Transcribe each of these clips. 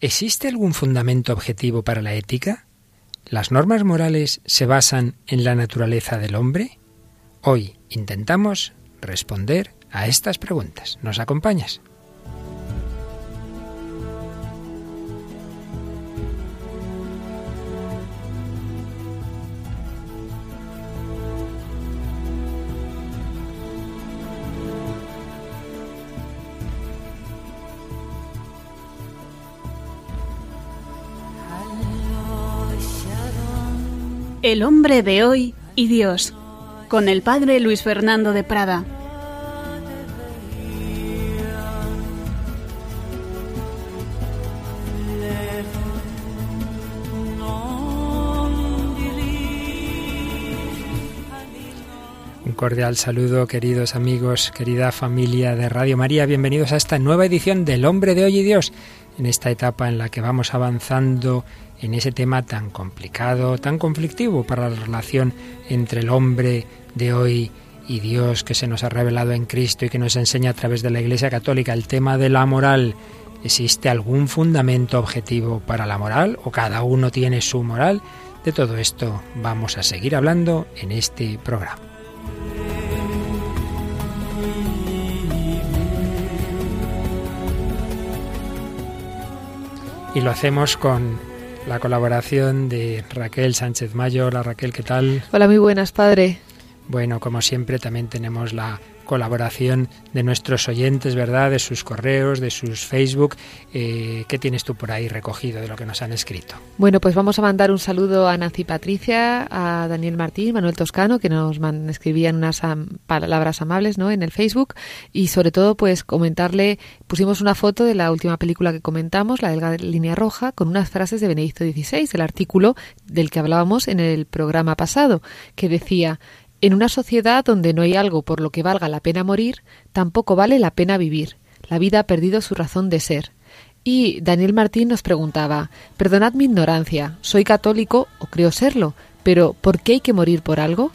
¿Existe algún fundamento objetivo para la ética? ¿Las normas morales se basan en la naturaleza del hombre? Hoy intentamos responder a estas preguntas. ¿Nos acompañas? El hombre de hoy y Dios, con el padre Luis Fernando de Prada. Un cordial saludo, queridos amigos, querida familia de Radio María. Bienvenidos a esta nueva edición del Hombre de Hoy y Dios, en esta etapa en la que vamos avanzando en ese tema tan complicado, tan conflictivo para la relación entre el hombre de hoy y Dios que se nos ha revelado en Cristo y que nos enseña a través de la Iglesia Católica, el tema de la moral. ¿Existe algún fundamento objetivo para la moral o cada uno tiene su moral? De todo esto vamos a seguir hablando en este programa. Y lo hacemos con la colaboración de Raquel Sánchez Mayo. Hola Raquel, ¿qué tal? Hola, muy buenas, padre. Bueno, como siempre también tenemos la colaboración de nuestros oyentes, ¿verdad? De sus correos, de sus Facebook. Eh, ¿Qué tienes tú por ahí recogido de lo que nos han escrito? Bueno, pues vamos a mandar un saludo a Nancy Patricia, a Daniel Martín, Manuel Toscano, que nos escribían unas palabras amables ¿no? en el Facebook. Y sobre todo, pues comentarle, pusimos una foto de la última película que comentamos, la delgada línea roja, con unas frases de Benedicto XVI, el artículo del que hablábamos en el programa pasado, que decía en una sociedad donde no hay algo por lo que valga la pena morir, tampoco vale la pena vivir. La vida ha perdido su razón de ser. Y Daniel Martín nos preguntaba, perdonad mi ignorancia, soy católico o creo serlo, pero ¿por qué hay que morir por algo?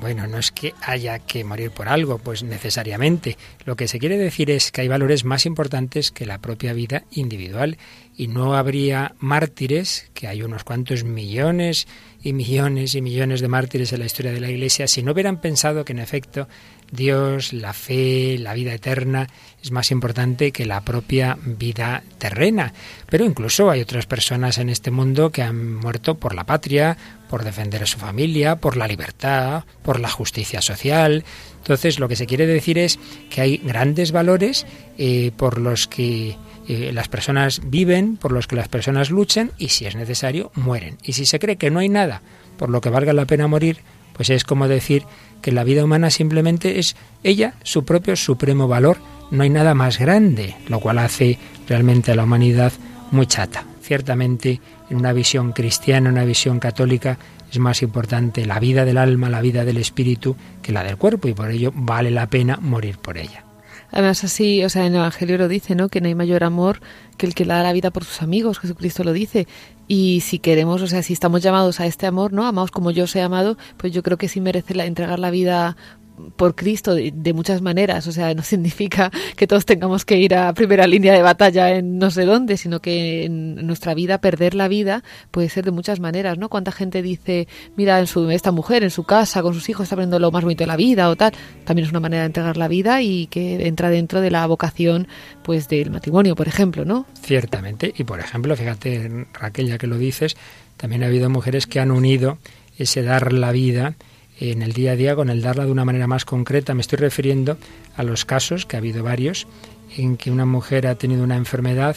Bueno, no es que haya que morir por algo, pues necesariamente. Lo que se quiere decir es que hay valores más importantes que la propia vida individual y no habría mártires, que hay unos cuantos millones y millones y millones de mártires en la historia de la Iglesia si no hubieran pensado que en efecto Dios, la fe, la vida eterna es más importante que la propia vida terrena. Pero incluso hay otras personas en este mundo que han muerto por la patria, por defender a su familia, por la libertad, por la justicia social. Entonces lo que se quiere decir es que hay grandes valores eh, por los que eh, las personas viven, por los que las personas luchan y si es necesario mueren. Y si se cree que no hay nada por lo que valga la pena morir, pues es como decir que la vida humana simplemente es ella, su propio supremo valor, no hay nada más grande, lo cual hace realmente a la humanidad muy chata. Ciertamente, en una visión cristiana, en una visión católica, es más importante la vida del alma, la vida del espíritu, que la del cuerpo, y por ello vale la pena morir por ella. Además, así, o sea, en el Evangelio lo dice, ¿no? Que no hay mayor amor que el que da la vida por sus amigos. Jesucristo lo dice. Y si queremos, o sea, si estamos llamados a este amor, ¿no? Amados como yo os he amado, pues yo creo que sí merece la, entregar la vida por Cristo de, muchas maneras. O sea, no significa que todos tengamos que ir a primera línea de batalla en no sé dónde, sino que en nuestra vida perder la vida puede ser de muchas maneras, ¿no? Cuánta gente dice, mira, en su, esta mujer en su casa con sus hijos está aprendiendo lo más bonito de la vida o tal. También es una manera de entregar la vida y que entra dentro de la vocación, pues, del matrimonio, por ejemplo, ¿no? Ciertamente. Y por ejemplo, fíjate, Raquel, ya que lo dices, también ha habido mujeres que han unido ese dar la vida en el día a día con el darla de una manera más concreta. Me estoy refiriendo a los casos, que ha habido varios, en que una mujer ha tenido una enfermedad,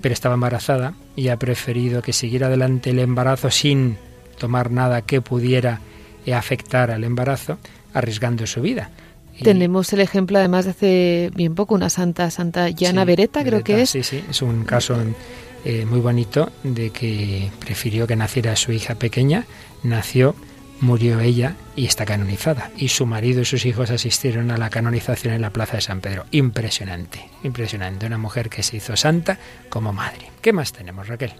pero estaba embarazada y ha preferido que siguiera adelante el embarazo sin tomar nada que pudiera afectar al embarazo, arriesgando su vida. Tenemos el ejemplo, además, de hace bien poco, una santa, Santa Yana Beretta, creo que es. Sí, sí, es un caso eh, muy bonito de que prefirió que naciera su hija pequeña, nació murió ella y está canonizada. Y su marido y sus hijos asistieron a la canonización en la Plaza de San Pedro. Impresionante, impresionante. Una mujer que se hizo santa como madre. ¿Qué más tenemos, Raquel?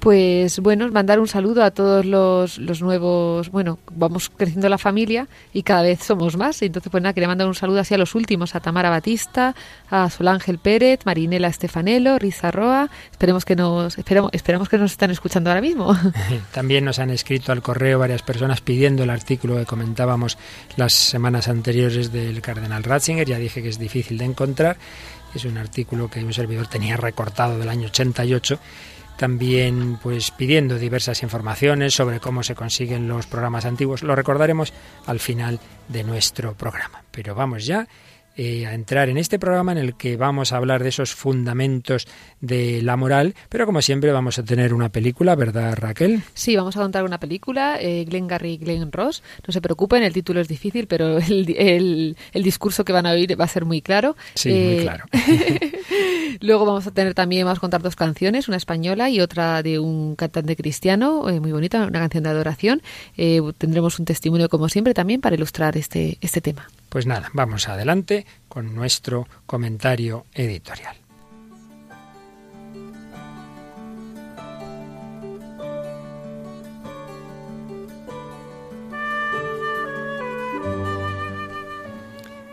Pues bueno, mandar un saludo a todos los, los nuevos, bueno, vamos creciendo la familia y cada vez somos más. Entonces, pues nada, quería mandar un saludo así a los últimos, a Tamara Batista, a Solángel Pérez, Marinela Estefanelo, Risa Roa. Esperemos que nos, esperamos, esperamos que nos están escuchando ahora mismo. También nos han escrito al correo varias personas pidiendo el artículo que comentábamos las semanas anteriores del cardenal Ratzinger. Ya dije que es difícil de encontrar. Es un artículo que un servidor tenía recortado del año 88 también pues pidiendo diversas informaciones sobre cómo se consiguen los programas antiguos. Lo recordaremos al final de nuestro programa. Pero vamos ya eh, a entrar en este programa en el que vamos a hablar de esos fundamentos de la moral, pero como siempre vamos a tener una película, ¿verdad Raquel? Sí, vamos a contar una película, eh, Glenn Garry y Glenn Ross. No se preocupen, el título es difícil, pero el, el, discurso que van a oír va a ser muy claro. Sí, muy eh, claro. Luego vamos a tener también, vamos a contar dos canciones, una española y otra de un cantante cristiano, muy bonita, una canción de adoración. tendremos un testimonio, como siempre, también para ilustrar este, este tema. Pues nada, vamos adelante con nuestro comentario editorial.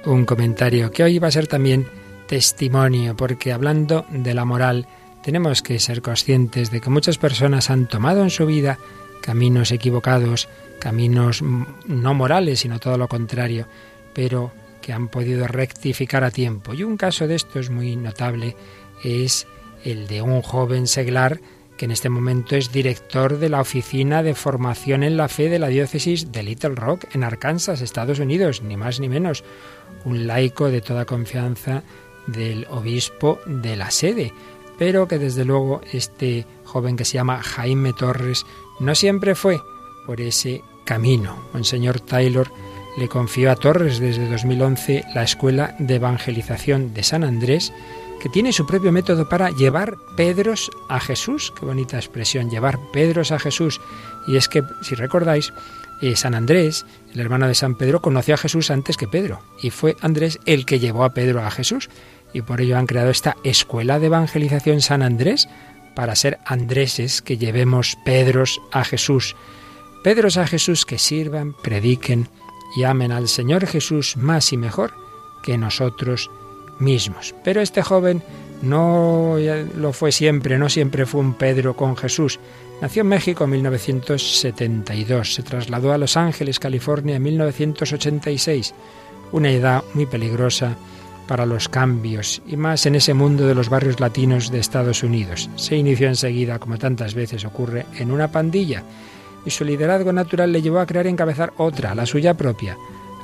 Un comentario que hoy va a ser también testimonio, porque hablando de la moral, tenemos que ser conscientes de que muchas personas han tomado en su vida caminos equivocados, caminos no morales, sino todo lo contrario, pero que han podido rectificar a tiempo. Y un caso de esto es muy notable es el de un joven seglar que en este momento es director de la Oficina de Formación en la Fe de la Diócesis de Little Rock, en Arkansas, Estados Unidos, ni más ni menos. Un laico de toda confianza del obispo de la sede, pero que desde luego este joven que se llama Jaime Torres no siempre fue por ese camino. Monseñor Taylor le confió a Torres desde 2011 la Escuela de Evangelización de San Andrés, que tiene su propio método para llevar Pedros a Jesús. Qué bonita expresión, llevar Pedros a Jesús. Y es que, si recordáis, eh, San Andrés, el hermano de San Pedro, conoció a Jesús antes que Pedro. Y fue Andrés el que llevó a Pedro a Jesús. Y por ello han creado esta Escuela de Evangelización San Andrés, para ser Andréses que llevemos Pedros a Jesús. Pedros a Jesús que sirvan, prediquen, y amen al Señor Jesús más y mejor que nosotros mismos. Pero este joven no lo fue siempre, no siempre fue un Pedro con Jesús. Nació en México en 1972, se trasladó a Los Ángeles, California en 1986, una edad muy peligrosa para los cambios y más en ese mundo de los barrios latinos de Estados Unidos. Se inició enseguida, como tantas veces ocurre, en una pandilla y su liderazgo natural le llevó a crear y encabezar otra, la suya propia.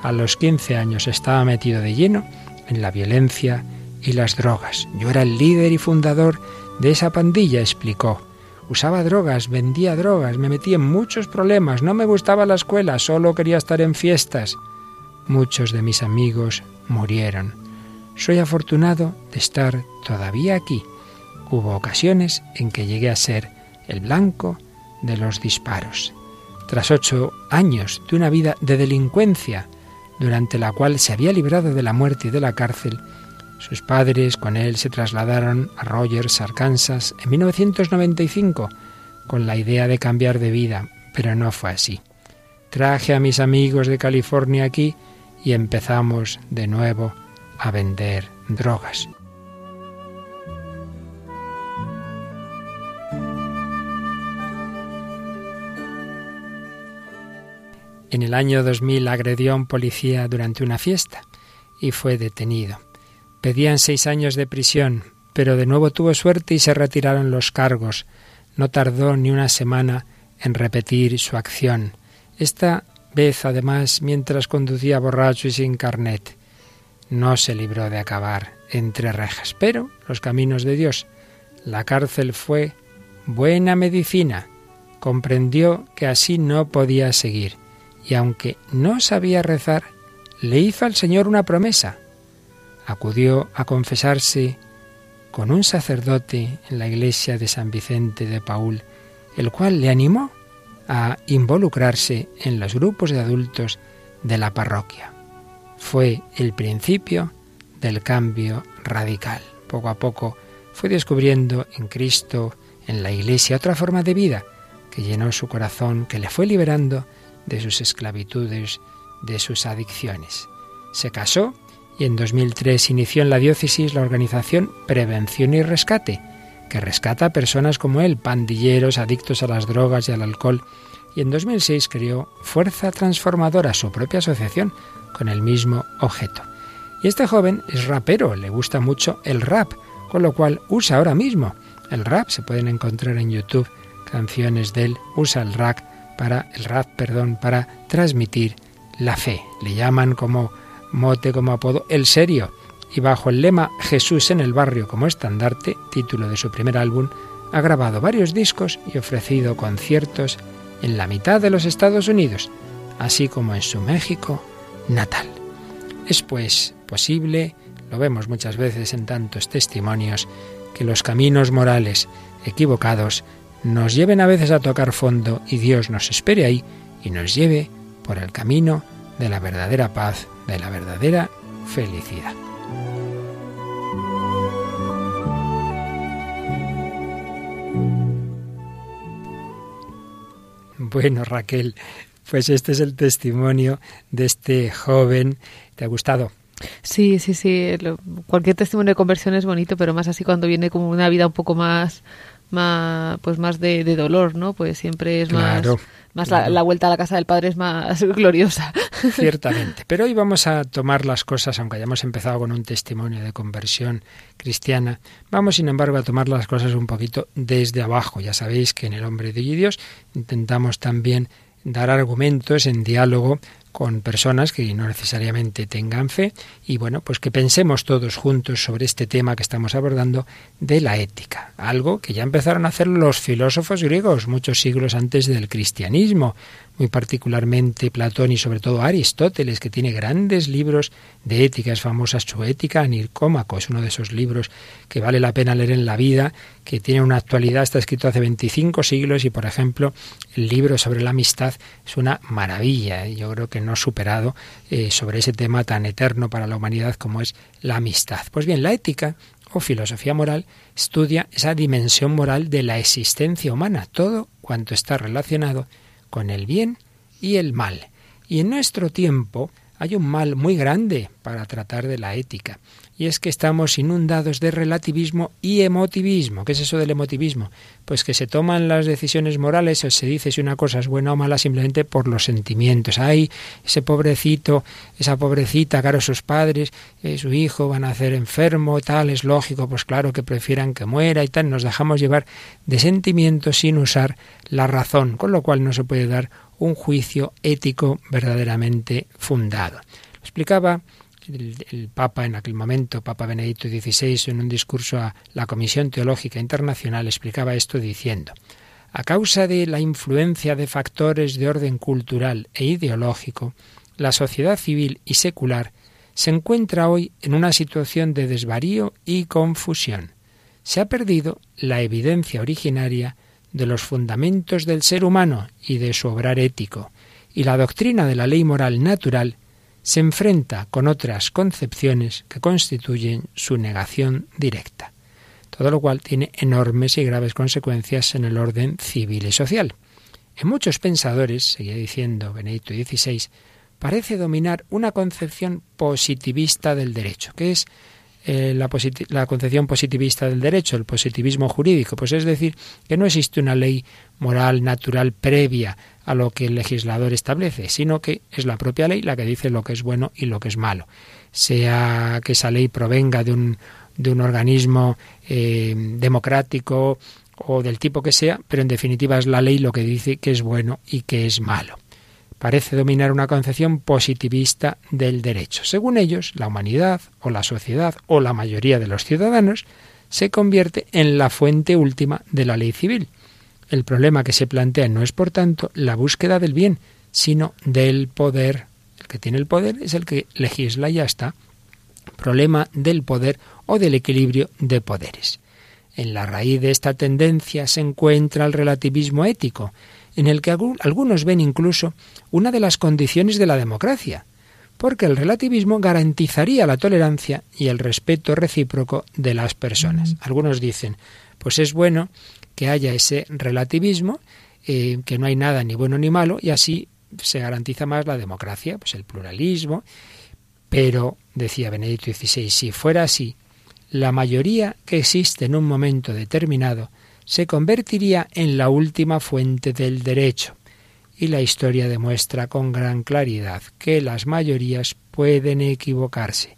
A los 15 años estaba metido de lleno en la violencia y las drogas. Yo era el líder y fundador de esa pandilla, explicó. Usaba drogas, vendía drogas, me metí en muchos problemas, no me gustaba la escuela, solo quería estar en fiestas. Muchos de mis amigos murieron. Soy afortunado de estar todavía aquí. Hubo ocasiones en que llegué a ser el blanco de los disparos. Tras ocho años de una vida de delincuencia, durante la cual se había librado de la muerte y de la cárcel, sus padres con él se trasladaron a Rogers, Arkansas, en 1995, con la idea de cambiar de vida, pero no fue así. Traje a mis amigos de California aquí y empezamos de nuevo a vender drogas. En el año 2000 agredió a un policía durante una fiesta y fue detenido. Pedían seis años de prisión, pero de nuevo tuvo suerte y se retiraron los cargos. No tardó ni una semana en repetir su acción. Esta vez, además, mientras conducía borracho y sin carnet. No se libró de acabar entre rejas, pero los caminos de Dios. La cárcel fue buena medicina. Comprendió que así no podía seguir y aunque no sabía rezar, le hizo al Señor una promesa. Acudió a confesarse con un sacerdote en la iglesia de San Vicente de Paul, el cual le animó a involucrarse en los grupos de adultos de la parroquia. Fue el principio del cambio radical. Poco a poco fue descubriendo en Cristo en la Iglesia otra forma de vida que llenó su corazón, que le fue liberando de sus esclavitudes, de sus adicciones. Se casó y en 2003 inició en la diócesis la organización Prevención y Rescate, que rescata a personas como él, pandilleros, adictos a las drogas y al alcohol, y en 2006 creó Fuerza Transformadora, su propia asociación, con el mismo objeto. Y este joven es rapero, le gusta mucho el rap, con lo cual usa ahora mismo el rap. Se pueden encontrar en YouTube canciones de él, usa el rap para el rap, perdón, para transmitir la fe. Le llaman como mote, como apodo, el serio. Y bajo el lema Jesús en el barrio como estandarte, título de su primer álbum, ha grabado varios discos y ofrecido conciertos en la mitad de los Estados Unidos, así como en su México natal. Es pues posible, lo vemos muchas veces en tantos testimonios, que los caminos morales equivocados nos lleven a veces a tocar fondo y Dios nos espere ahí y nos lleve por el camino de la verdadera paz, de la verdadera felicidad. Bueno, Raquel, pues este es el testimonio de este joven. ¿Te ha gustado? Sí, sí, sí. cualquier testimonio de conversión es bonito, pero más así cuando viene como una vida un poco más, más pues más de, dolor, ¿no? Pues siempre es más, más la, vuelta a la casa del padre es más gloriosa. Ciertamente. Pero hoy vamos a tomar las cosas, aunque hayamos empezado con un testimonio de conversión cristiana, vamos sin embargo a tomar las cosas un poquito desde abajo. Ya sabéis que en el hombre de Dios intentamos también dar argumentos en diálogo con personas que no necesariamente tengan fe. Y bueno, pues que pensemos todos juntos sobre este tema que estamos abordando de la ética, algo que ya empezaron a hacer los filósofos griegos muchos siglos antes del cristianismo muy particularmente Platón y sobre todo Aristóteles, que tiene grandes libros de ética, es famosa su Ética Nicómaco, es uno de esos libros que vale la pena leer en la vida, que tiene una actualidad, está escrito hace 25 siglos y, por ejemplo, el libro sobre la amistad es una maravilla, yo creo que no superado eh, sobre ese tema tan eterno para la humanidad como es la amistad. Pues bien, la ética o filosofía moral estudia esa dimensión moral de la existencia humana, todo cuanto está relacionado con el bien y el mal. Y en nuestro tiempo hay un mal muy grande para tratar de la ética, y es que estamos inundados de relativismo y emotivismo. ¿Qué es eso del emotivismo? Pues que se toman las decisiones morales o se dice si una cosa es buena o mala simplemente por los sentimientos. Ay, ese pobrecito, esa pobrecita, claro, sus padres, eh, su hijo van a hacer enfermo, tal, es lógico, pues claro que prefieran que muera y tal. Nos dejamos llevar de sentimientos sin usar la razón, con lo cual no se puede dar un juicio ético verdaderamente fundado. Lo explicaba el, Papa en aquel momento, Papa Benedicto XVI, en un discurso a la Comisión Teológica Internacional, explicaba esto diciendo, a causa de la influencia de factores de orden cultural e ideológico, la sociedad civil y secular se encuentra hoy en una situación de desvarío y confusión. Se ha perdido la evidencia originaria de los fundamentos del ser humano y de su obrar ético, y la doctrina de la ley moral natural se enfrenta con otras concepciones que constituyen su negación directa, todo lo cual tiene enormes y graves consecuencias en el orden civil y social. En muchos pensadores, seguía diciendo Benedicto XVI, parece dominar una concepción positivista del derecho, que es eh, la, la, concepción positivista del derecho, el positivismo jurídico, pues es decir, que no existe una ley moral natural previa a lo que el legislador establece, sino que es la propia ley la que dice lo que es bueno y lo que es malo. Sea que esa ley provenga de un, de un organismo eh, democrático o del tipo que sea, pero en definitiva es la ley lo que dice que es bueno y que es malo parece dominar una concepción positivista del derecho. Según ellos, la humanidad o la sociedad o la mayoría de los ciudadanos se convierte en la fuente última de la ley civil. El problema que se plantea no es, por tanto, la búsqueda del bien, sino del poder. El que tiene el poder es el que legisla y ya está. Problema del poder o del equilibrio de poderes. En la raíz de esta tendencia se encuentra el relativismo ético, en el que algunos ven incluso una de las condiciones de la democracia, porque el relativismo garantizaría la tolerancia y el respeto recíproco de las personas. Algunos dicen, pues es bueno que haya ese relativismo, eh, que no hay nada ni bueno ni malo, y así se garantiza más la democracia, pues el pluralismo. Pero, decía Benedicto XVI, si fuera así, la mayoría que existe en un momento determinado se convertiría en la última fuente del derecho. Y la historia demuestra con gran claridad que las mayorías pueden equivocarse.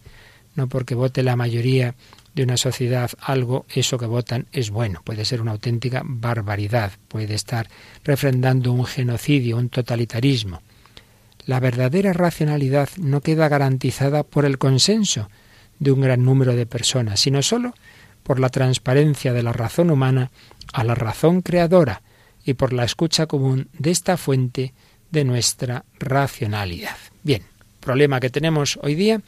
No porque vote la mayoría de una sociedad algo, eso que votan es bueno. Puede ser una auténtica barbaridad, puede estar refrendando un genocidio, un totalitarismo. La verdadera racionalidad no queda garantizada por el consenso de un gran número de personas, sino sólo por la transparencia de la razón humana a la razón creadora y por la escucha común de esta fuente de nuestra racionalidad. Bien, problema que tenemos hoy día,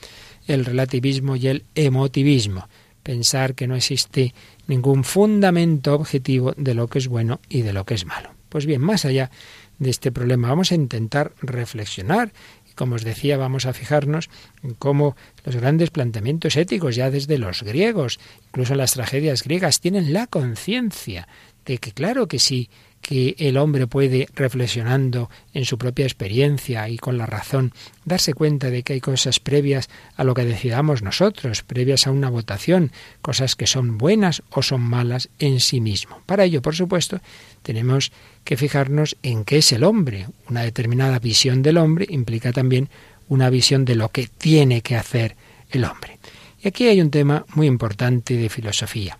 el relativismo y el emotivismo pensar que no existe ningún fundamento objetivo de lo que es bueno y de lo que es malo. Pues bien, más allá de este problema, vamos a intentar reflexionar como os decía, vamos a fijarnos en cómo los grandes planteamientos éticos, ya desde los griegos, incluso las tragedias griegas, tienen la conciencia de que claro que sí, que el hombre puede, reflexionando en su propia experiencia y con la razón, darse cuenta de que hay cosas previas a lo que decidamos nosotros, previas a una votación, cosas que son buenas o son malas en sí mismo. Para ello, por supuesto, tenemos que fijarnos en qué es el hombre. Una determinada visión del hombre implica también una visión de lo que tiene que hacer el hombre. Y aquí hay un tema muy importante de filosofía.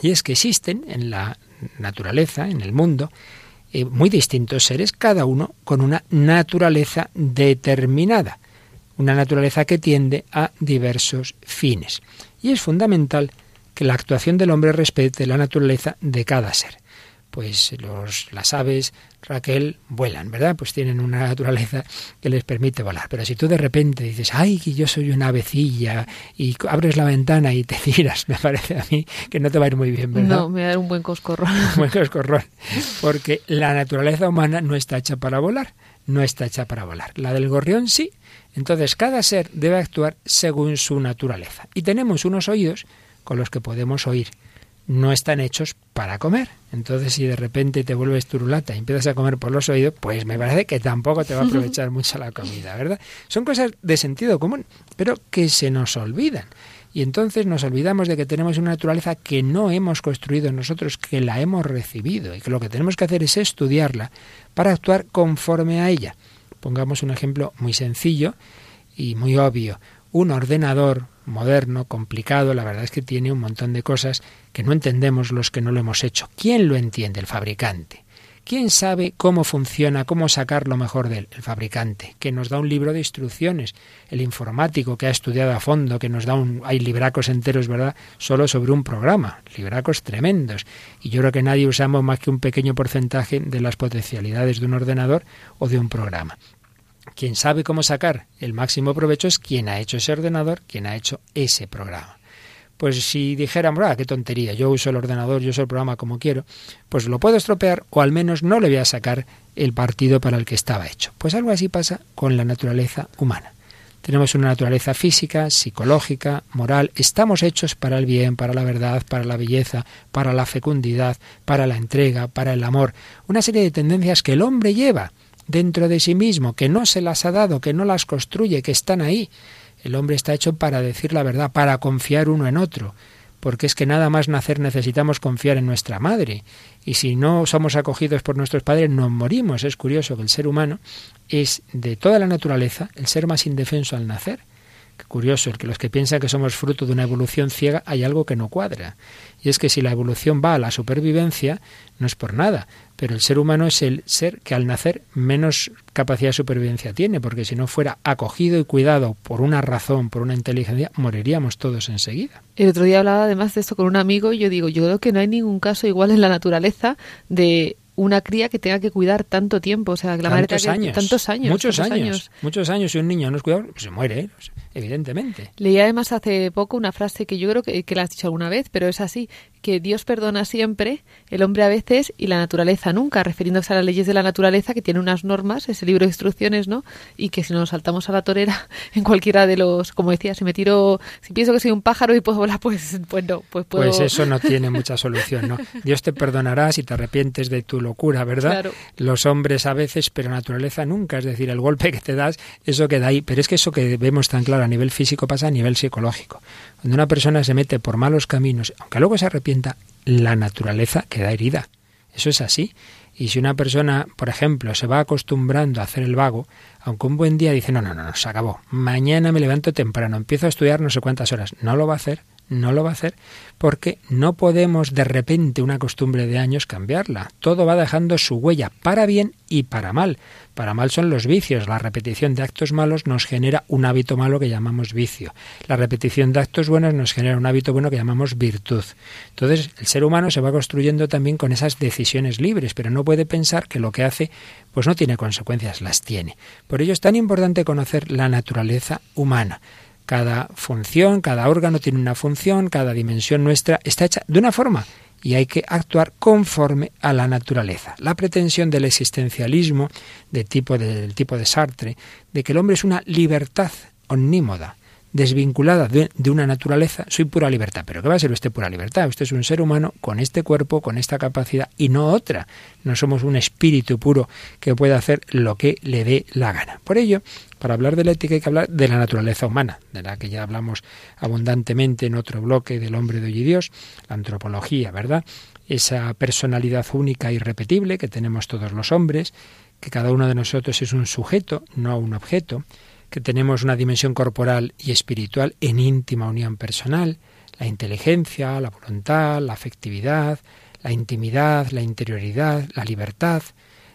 Y es que existen en la naturaleza, en el mundo, eh, muy distintos seres, cada uno con una naturaleza determinada, una naturaleza que tiende a diversos fines. Y es fundamental que la actuación del hombre respete la naturaleza de cada ser pues los, las aves, Raquel, vuelan, ¿verdad? Pues tienen una naturaleza que les permite volar. Pero si tú de repente dices, ay, que yo soy una avecilla, y abres la ventana y te tiras, me parece a mí que no te va a ir muy bien, ¿verdad? No, me va a dar un buen coscorrón. un buen coscorrón. Porque la naturaleza humana no está hecha para volar, no está hecha para volar. La del gorrión sí. Entonces cada ser debe actuar según su naturaleza. Y tenemos unos oídos con los que podemos oír no están hechos para comer. Entonces, si de repente te vuelves turulata y empiezas a comer por los oídos, pues me parece que tampoco te va a aprovechar mucho la comida, ¿verdad? Son cosas de sentido común, pero que se nos olvidan. Y entonces nos olvidamos de que tenemos una naturaleza que no hemos construido nosotros, que la hemos recibido y que lo que tenemos que hacer es estudiarla para actuar conforme a ella. Pongamos un ejemplo muy sencillo y muy obvio. Un ordenador moderno, complicado, la verdad es que tiene un montón de cosas que no entendemos los que no lo hemos hecho. ¿Quién lo entiende? El fabricante. ¿Quién sabe cómo funciona, cómo sacar lo mejor de él? El fabricante, que nos da un libro de instrucciones, el informático que ha estudiado a fondo, que nos da un... hay libracos enteros, ¿verdad?, solo sobre un programa, libracos tremendos. Y yo creo que nadie usamos más que un pequeño porcentaje de las potencialidades de un ordenador o de un programa. Quien sabe cómo sacar el máximo provecho es quien ha hecho ese ordenador, quien ha hecho ese programa. Pues si dijéramos, ah, qué tontería, yo uso el ordenador, yo uso el programa como quiero, pues lo puedo estropear o al menos no le voy a sacar el partido para el que estaba hecho. Pues algo así pasa con la naturaleza humana. Tenemos una naturaleza física, psicológica, moral. Estamos hechos para el bien, para la verdad, para la belleza, para la fecundidad, para la entrega, para el amor. Una serie de tendencias que el hombre lleva dentro de sí mismo, que no se las ha dado, que no las construye, que están ahí. El hombre está hecho para decir la verdad, para confiar uno en otro, porque es que nada más nacer necesitamos confiar en nuestra madre, y si no somos acogidos por nuestros padres nos morimos. Es curioso que el ser humano es de toda la naturaleza el ser más indefenso al nacer. Qué curioso, el que los que piensan que somos fruto de una evolución ciega hay algo que no cuadra. Y es que si la evolución va a la supervivencia, no es por nada, pero el ser humano es el ser que al nacer menos capacidad de supervivencia tiene, porque si no fuera acogido y cuidado por una razón, por una inteligencia, moriríamos todos enseguida. El otro día hablaba además de esto con un amigo y yo digo, yo creo que no hay ningún caso igual en la naturaleza de una cría que tenga que cuidar tanto tiempo, o sea, que la madre tantos, tenga que- años, tantos años, muchos tantos años, muchos años. Y un niño no es cuidado, pues se muere, ¿eh? Evidentemente. Leí además hace poco una frase que yo creo que, que la has dicho alguna vez, pero es así, que Dios perdona siempre, el hombre a veces y la naturaleza nunca, refiriéndose a las leyes de la naturaleza que tiene unas normas, ese libro de instrucciones, ¿no? Y que si nos saltamos a la torera en cualquiera de los, como decía, si me tiro, si pienso que soy un pájaro y puedo volar, pues, pues no, pues puedo... Pues eso no tiene mucha solución, ¿no? Dios te perdonará si te arrepientes de tu locura, ¿verdad? Claro. Los hombres a veces, pero naturaleza nunca. Es decir, el golpe que te das, eso queda ahí. Pero es que eso que vemos tan claro a nivel físico pasa a nivel psicológico. Cuando una persona se mete por malos caminos, aunque luego se arrepienta, la naturaleza queda herida. Eso es así. Y si una persona, por ejemplo, se va acostumbrando a hacer el vago, aunque un buen día dice, no, no, no, no, se acabó. Mañana me levanto temprano, empiezo a estudiar no sé cuántas horas. No lo va a hacer, no lo va a hacer, porque no podemos de repente una costumbre de años cambiarla. Todo va dejando su huella, para bien y para mal. Para mal son los vicios. La repetición de actos malos nos genera un hábito malo que llamamos vicio. La repetición de actos buenos nos genera un hábito bueno que llamamos virtud. Entonces, el ser humano se va construyendo también con esas decisiones libres, pero no puede pensar que lo que hace pues no tiene consecuencias, las tiene. Por ello es tan importante conocer la naturaleza humana. Cada función, cada órgano tiene una función, cada dimensión nuestra está hecha de una forma y hay que actuar conforme a la naturaleza. La pretensión del existencialismo de tipo de- del tipo de Sartre, de que el hombre es una libertad omnímoda, desvinculada de, de una naturaleza, soy pura libertad. ¿Pero qué va a ser usted pura libertad? Usted es un ser humano con este cuerpo, con esta capacidad y no otra. No somos un espíritu puro que pueda hacer lo que le dé la gana. Por ello, para hablar de la ética hay que hablar de la naturaleza humana, de la que ya hablamos abundantemente en otro bloque del hombre de hoy y Dios, la antropología, ¿verdad? Esa personalidad única e irrepetible que tenemos todos los hombres, que cada uno de nosotros es un sujeto, no un objeto, que tenemos una dimensión corporal y espiritual en íntima unión personal, la inteligencia, la voluntad, la afectividad, la intimidad, la interioridad, la libertad,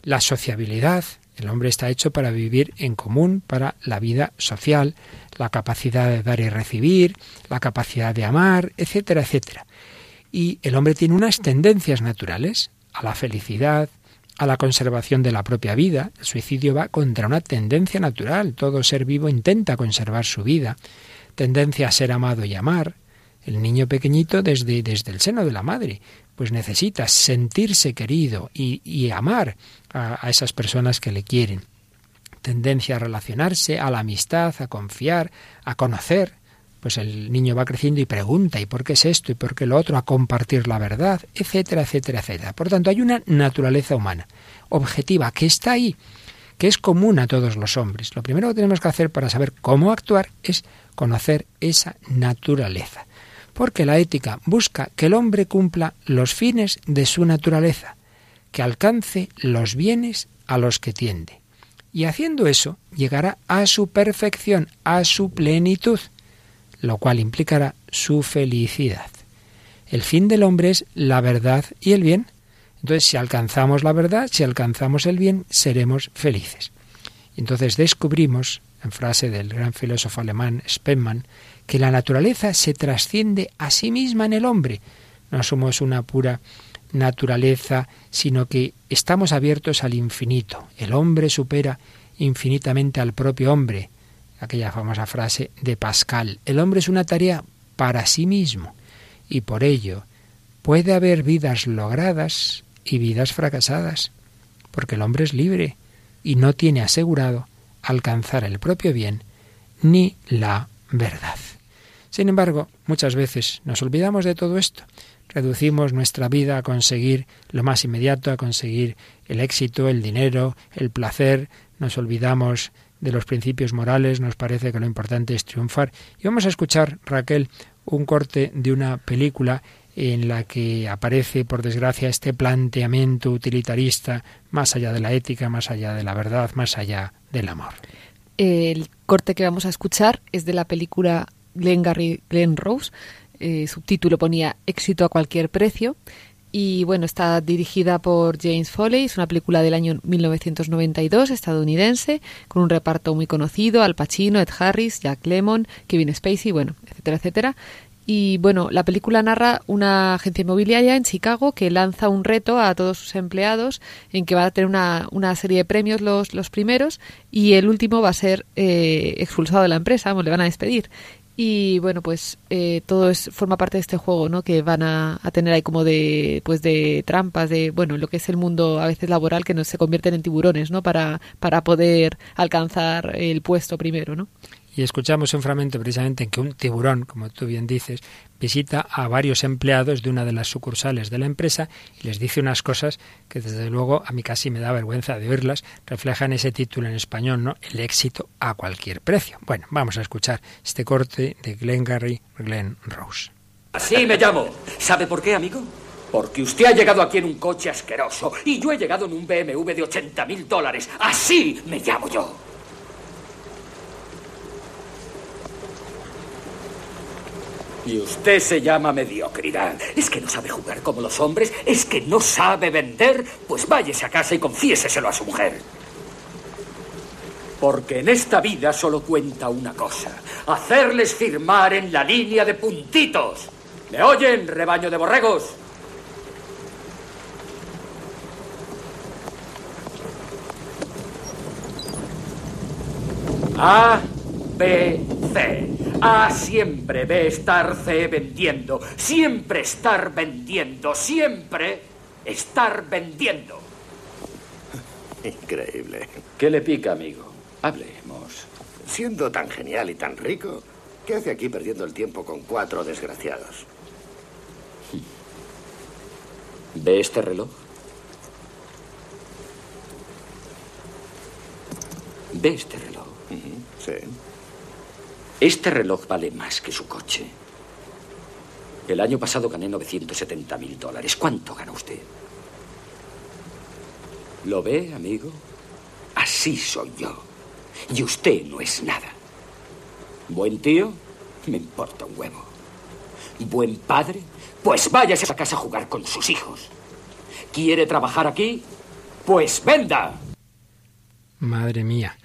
la sociabilidad. El hombre está hecho para vivir en común, para la vida social, la capacidad de dar y recibir, la capacidad de amar, etcétera, etcétera. Y el hombre tiene unas tendencias naturales a la felicidad, a la conservación de la propia vida. El suicidio va contra una tendencia natural. Todo ser vivo intenta conservar su vida. Tendencia a ser amado y amar. El niño pequeñito desde, desde el seno de la madre, pues necesita sentirse querido y, y amar a, a esas personas que le quieren. Tendencia a relacionarse, a la amistad, a confiar, a conocer. Pues el niño va creciendo y pregunta, ¿y por qué es esto? ¿Y por qué lo otro? A compartir la verdad, etcétera, etcétera, etcétera. Por tanto, hay una naturaleza humana objetiva que está ahí, que es común a todos los hombres. Lo primero que tenemos que hacer para saber cómo actuar es conocer esa naturaleza. Porque la ética busca que el hombre cumpla los fines de su naturaleza, que alcance los bienes a los que tiende. Y haciendo eso, llegará a su perfección, a su plenitud, lo cual implicará su felicidad. El fin del hombre es la verdad y el bien. Entonces, si alcanzamos la verdad, si alcanzamos el bien, seremos felices. Entonces descubrimos, en frase del gran filósofo alemán Spemann, que la naturaleza se trasciende a sí misma en el hombre. No somos una pura naturaleza, sino que estamos abiertos al infinito. El hombre supera infinitamente al propio hombre. Aquella famosa frase de Pascal. El hombre es una tarea para sí mismo y por ello puede haber vidas logradas y vidas fracasadas, porque el hombre es libre y no tiene asegurado alcanzar el propio bien ni la verdad. Sin embargo, muchas veces nos olvidamos de todo esto. Reducimos nuestra vida a conseguir lo más inmediato, a conseguir el éxito, el dinero, el placer. Nos olvidamos de los principios morales, nos parece que lo importante es triunfar. Y vamos a escuchar, Raquel, un corte de una película en la que aparece, por desgracia, este planteamiento utilitarista más allá de la ética, más allá de la verdad, más allá del amor. El corte que vamos a escuchar es de la película Glengarry Glen Rose. Eh, subtítulo ponía Éxito a cualquier precio. Y bueno, está dirigida por James Foley, es una película del año 1992 estadounidense, con un reparto muy conocido, Al Pacino, Ed Harris, Jack Lemmon, Kevin Spacey, bueno, etcétera, etcétera. Y bueno, la película narra una agencia inmobiliaria en Chicago que lanza un reto a todos sus empleados en que va a tener una, una serie de premios los, los primeros y el último va a ser eh, expulsado de la empresa, le van a despedir. Y bueno, pues eh, todo es, forma parte de este juego, ¿no? Que van a, tener ahí como de, pues de trampas, de, bueno, lo que es el mundo a veces laboral que no se convierten en tiburones, ¿no? Para, para poder alcanzar el puesto primero, ¿no? Y escuchamos un fragmento precisamente en que un tiburón, como tú bien dices, visita a varios empleados de una de las sucursales de la empresa y les dice unas cosas que desde luego a mí casi me da vergüenza de oírlas, reflejan ese título en español, ¿no? El éxito a cualquier precio. Bueno, vamos a escuchar este corte de Glengarry Glen Rose. Así me llamo. ¿Sabe por qué, amigo? Porque usted ha llegado aquí en un coche asqueroso y yo he llegado en un BMW de 80 mil dólares. Así me llamo yo. Y usted se llama mediocridad. ¿Es que no sabe jugar como los hombres? ¿Es que no sabe vender? Pues váyese a casa y confiéseselo a su mujer. Porque en esta vida solo cuenta una cosa. Hacerles firmar en la línea de puntitos. ¿Me oyen, rebaño de borregos? A, B, C. A siempre B estar C vendiendo. Siempre estar vendiendo. Siempre estar vendiendo. Increíble. ¿Qué le pica, amigo? Hablemos. Siendo tan genial y tan rico, ¿qué hace aquí perdiendo el tiempo con cuatro desgraciados? ¿Ve este reloj? ¿Ve este reloj? Uh -huh. Sí. Este reloj vale más que su coche. El año pasado gané 970 mil dólares. ¿Cuánto gana usted? ¿Lo ve, amigo? Así soy yo. Y usted no es nada. ¿Buen tío? Me importa un huevo. ¿Buen padre? Pues váyase a casa a jugar con sus hijos. ¿Quiere trabajar aquí? Pues venda. Madre mía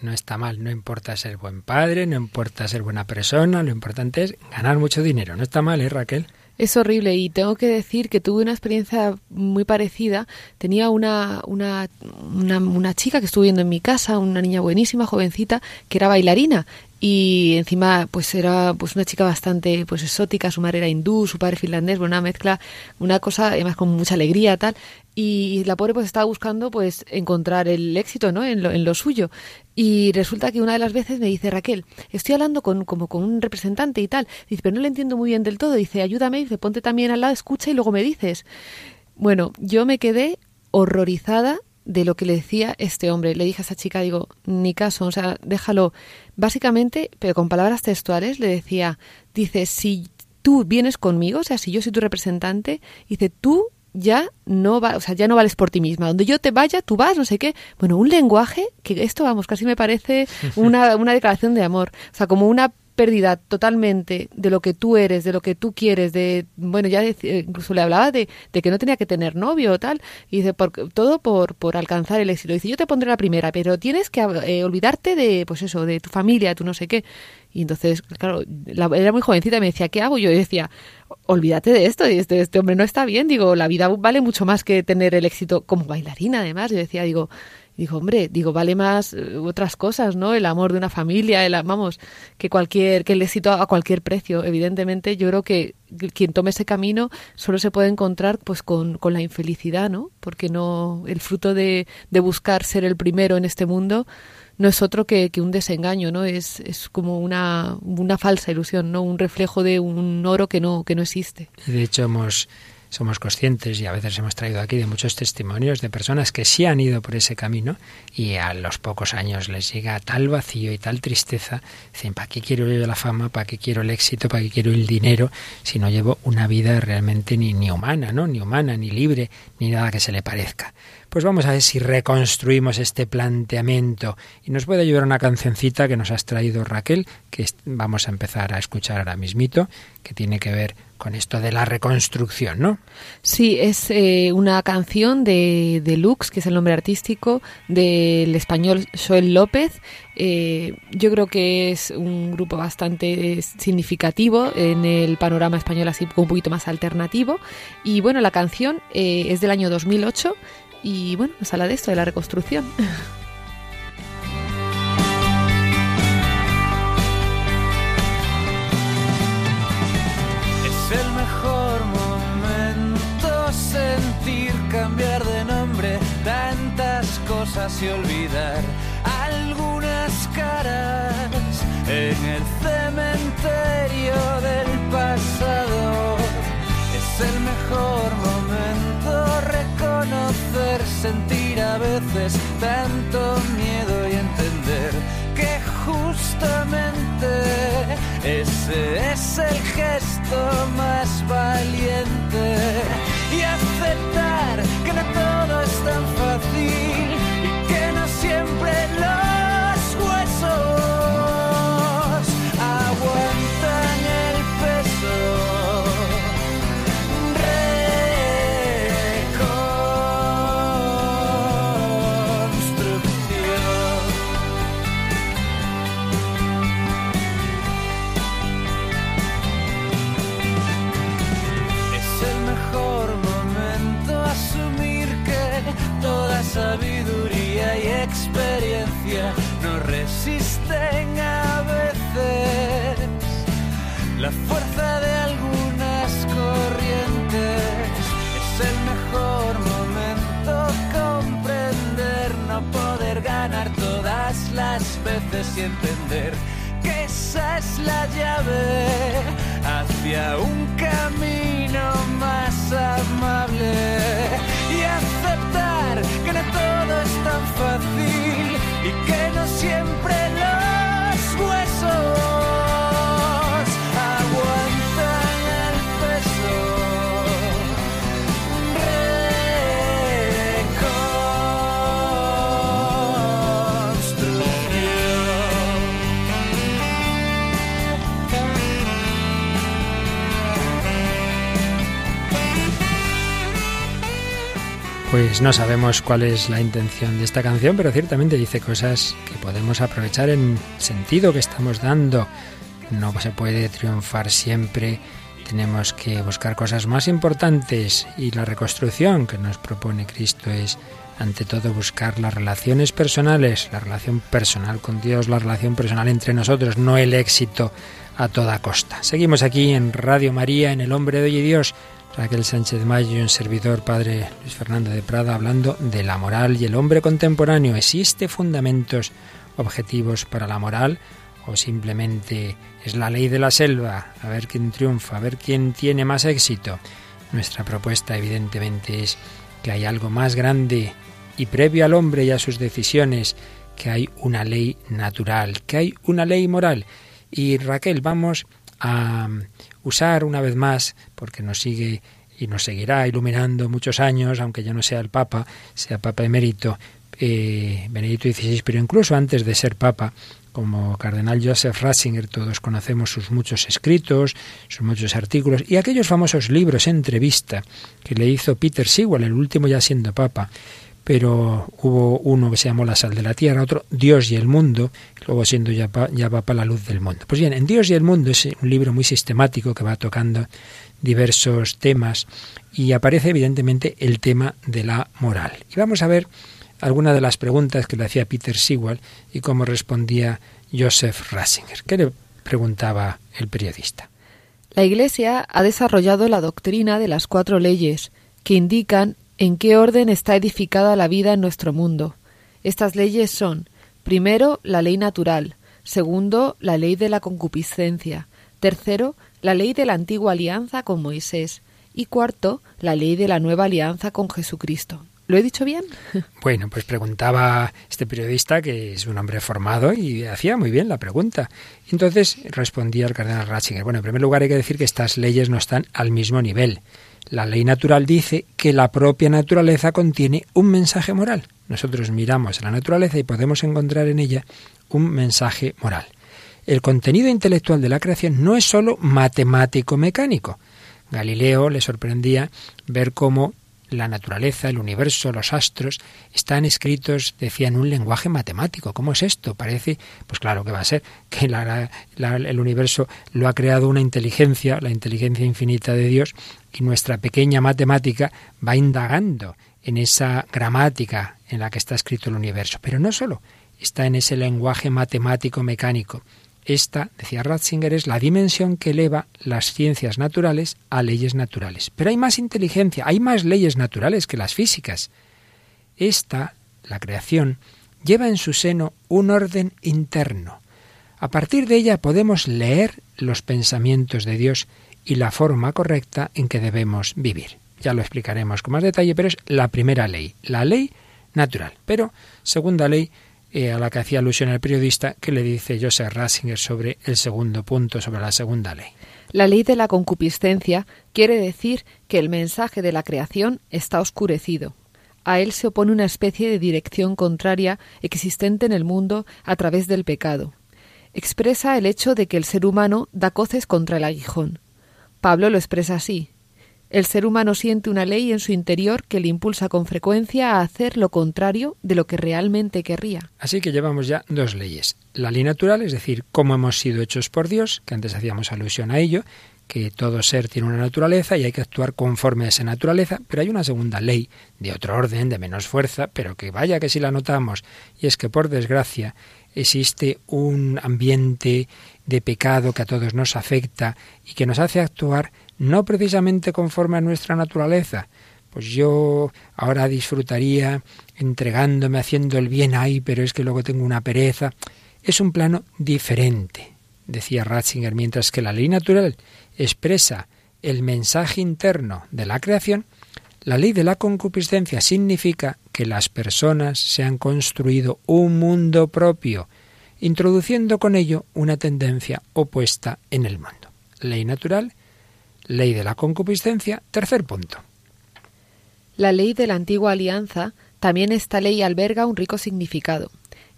no está mal, no importa ser buen padre, no importa ser buena persona, lo importante es ganar mucho dinero. No está mal, ¿eh, Raquel? Es horrible y tengo que decir que tuve una experiencia muy parecida. Tenía una, una, una, una chica que estuvo viendo en mi casa, una niña buenísima, jovencita, que era bailarina y encima pues era pues una chica bastante pues exótica. Su madre era hindú su padre finlandés una mezcla una cosa además con mucha alegría tal. Y la pobre pues estaba buscando pues encontrar el éxito no en lo, en lo suyo. Y resulta que una de las veces me dice Raquel estoy hablando con como con un representante y tal dice pero no le entiendo muy bien del todo dice ayúdame dice ponte también al lado escucha y luego me dices bueno yo me quedé horrorizada de lo que le decía este hombre. Le dije a esa chica, digo, ni caso, o sea, déjalo. Básicamente, pero con palabras textuales, le decía, dice, si tú vienes conmigo, o sea, si yo soy tu representante, dice, tú ya no va, o sea, ya no vales por ti misma. Donde yo te vaya, tú vas, no sé qué. Bueno, un lenguaje que esto, vamos, casi me parece una, una declaración de amor. O sea, como una pérdida totalmente de lo que tú eres, de lo que tú quieres, de, bueno, ya incluso le hablaba de, de, que no tenía que tener novio o tal, y dice, por, todo por, por alcanzar el éxito. Dice, yo te pondré la primera, pero tienes que eh, olvidarte de, pues eso, de tu familia, tu no sé qué. Y entonces, claro, la, era muy jovencita y me decía, ¿qué hago? Yo decía, olvídate de esto, este, este hombre no está bien, digo, la vida vale mucho más que tener el éxito como bailarina, además. Yo decía, digo, digo, hombre, digo, vale más eh, otras cosas, ¿no? El amor de una familia, el, vamos, que cualquier, que el éxito a cualquier precio. Evidentemente, yo creo que quien tome ese camino solo se puede encontrar pues con, con la infelicidad, ¿no? Porque no, el fruto de, de buscar ser el primero en este mundo no es otro que, que un desengaño, ¿no? Es, es como una, una falsa ilusión, ¿no? Un reflejo de un oro que no, que no existe. De hecho, hemos somos conscientes y a veces hemos traído aquí de muchos testimonios de personas que sí han ido por ese camino y a los pocos años les llega tal vacío y tal tristeza, dicen, ¿para qué quiero yo la fama? ¿Para qué quiero el éxito? ¿Para qué quiero el dinero? Si no llevo una vida realmente ni, ni humana, ¿no? Ni humana, ni libre, ni nada que se le parezca. Pues vamos a ver si reconstruimos este planteamiento y nos puede ayudar una cancioncita que nos has traído Raquel, que vamos a empezar a escuchar ahora mismito, que tiene que ver con esto de la reconstrucción, ¿no? Sí, es eh, una canción de, de, Lux, que es el nombre artístico, del español Joel López. Eh, yo creo que es un grupo bastante significativo en el panorama español, así un poquito más alternativo. Y bueno, la canción eh, es del año 2008 y bueno, nos habla de esto, de la reconstrucción. y olvidar algunas caras en el cementerio del pasado. Es el mejor momento reconocer, sentir a veces tanto miedo y entender que justamente ese es el gesto más valiente y aceptar que no todo es tan fácil siempre no resisten a veces la fuerza de algunas corrientes. Es el mejor momento comprender, no poder ganar todas las veces y entender que esa es la llave hacia un camino más amable y aceptar que no todo es tan fácil Pues no sabemos cuál es la intención de esta canción, pero ciertamente dice cosas que podemos aprovechar en sentido que estamos dando. No se puede triunfar siempre, tenemos que buscar cosas más importantes y la reconstrucción que nos propone Cristo es ante todo buscar las relaciones personales, la relación personal con Dios, la relación personal entre nosotros, no el éxito a toda costa. Seguimos aquí en Radio María, en El Hombre de Hoy y Dios Raquel Sánchez Mayo y un servidor, padre Luis Fernando de Prada, hablando de la moral y el hombre contemporáneo. ¿Existe fundamentos objetivos para la moral o simplemente es la ley de la selva? A ver quién triunfa, a ver quién tiene más éxito. Nuestra propuesta evidentemente es que hay algo más grande y previo al hombre y a sus decisiones, que hay una ley natural, que hay una ley moral. Y Raquel, vamos a usar una vez más, porque nos sigue y nos seguirá iluminando muchos años, aunque ya no sea el Papa, sea Papa emérito eh, Benedicto XVI, pero incluso antes de ser Papa, como Cardenal Joseph Ratzinger, todos conocemos sus muchos escritos, sus muchos artículos y aquellos famosos libros entrevista que le hizo Peter Sewell, el último ya siendo Papa, pero hubo uno que se llamó La sal de la tierra, otro Dios y el mundo, luego siendo ya, ya va para la luz del mundo. Pues bien, en Dios y el mundo es un libro muy sistemático que va tocando diversos temas y aparece evidentemente el tema de la moral. Y vamos a ver algunas de las preguntas que le hacía Peter Sewell y cómo respondía Joseph Ratzinger. ¿Qué le preguntaba el periodista? La Iglesia ha desarrollado la doctrina de las cuatro leyes que indican en qué orden está edificada la vida en nuestro mundo. Estas leyes son, primero, la ley natural, segundo, la ley de la concupiscencia, tercero, la ley de la antigua alianza con Moisés y cuarto, la ley de la nueva alianza con Jesucristo. ¿Lo he dicho bien? Bueno, pues preguntaba este periodista, que es un hombre formado, y hacía muy bien la pregunta. Entonces respondía el cardenal Ratzinger. Bueno, en primer lugar hay que decir que estas leyes no están al mismo nivel. La ley natural dice que la propia naturaleza contiene un mensaje moral. Nosotros miramos a la naturaleza y podemos encontrar en ella un mensaje moral. El contenido intelectual de la creación no es sólo matemático-mecánico. Galileo le sorprendía ver cómo la naturaleza, el universo, los astros, están escritos, decía, en un lenguaje matemático. ¿Cómo es esto? Parece, pues claro que va a ser, que el universo lo ha creado una inteligencia, la inteligencia infinita de Dios, y nuestra pequeña matemática va indagando en esa gramática en la que está escrito el universo. Pero no solo está en ese lenguaje matemático mecánico, esta, decía Ratzinger, es la dimensión que eleva las ciencias naturales a leyes naturales. Pero hay más inteligencia, hay más leyes naturales que las físicas. Esta, la creación, lleva en su seno un orden interno. A partir de ella podemos leer los pensamientos de Dios y la forma correcta en que debemos vivir. Ya lo explicaremos con más detalle, pero es la primera ley, la ley natural. Pero, segunda ley, eh, a la que hacía alusión el periodista, que le dice Joseph Ratzinger sobre el segundo punto, sobre la segunda ley. La ley de la concupiscencia quiere decir que el mensaje de la creación está oscurecido. A él se opone una especie de dirección contraria existente en el mundo a través del pecado. Expresa el hecho de que el ser humano da coces contra el aguijón. Pablo lo expresa así. El ser humano siente una ley en su interior que le impulsa con frecuencia a hacer lo contrario de lo que realmente querría. Así que llevamos ya dos leyes. La ley natural, es decir, cómo hemos sido hechos por Dios, que antes hacíamos alusión a ello, que todo ser tiene una naturaleza y hay que actuar conforme a esa naturaleza, pero hay una segunda ley de otro orden, de menos fuerza, pero que vaya que si la notamos, y es que por desgracia existe un ambiente de pecado que a todos nos afecta y que nos hace actuar no precisamente conforme a nuestra naturaleza. Pues yo ahora disfrutaría entregándome, haciendo el bien ahí, pero es que luego tengo una pereza. Es un plano diferente, decía Ratzinger, mientras que la ley natural expresa el mensaje interno de la creación, la ley de la concupiscencia significa que las personas se han construido un mundo propio, introduciendo con ello una tendencia opuesta en el mundo. Ley natural Ley de la concupiscencia, tercer punto. La ley de la antigua alianza, también esta ley alberga un rico significado.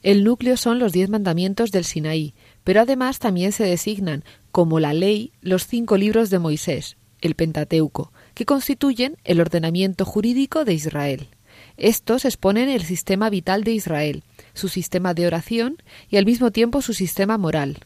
El núcleo son los diez mandamientos del Sinaí, pero además también se designan como la ley los cinco libros de Moisés, el Pentateuco, que constituyen el ordenamiento jurídico de Israel. Estos exponen el sistema vital de Israel, su sistema de oración y al mismo tiempo su sistema moral.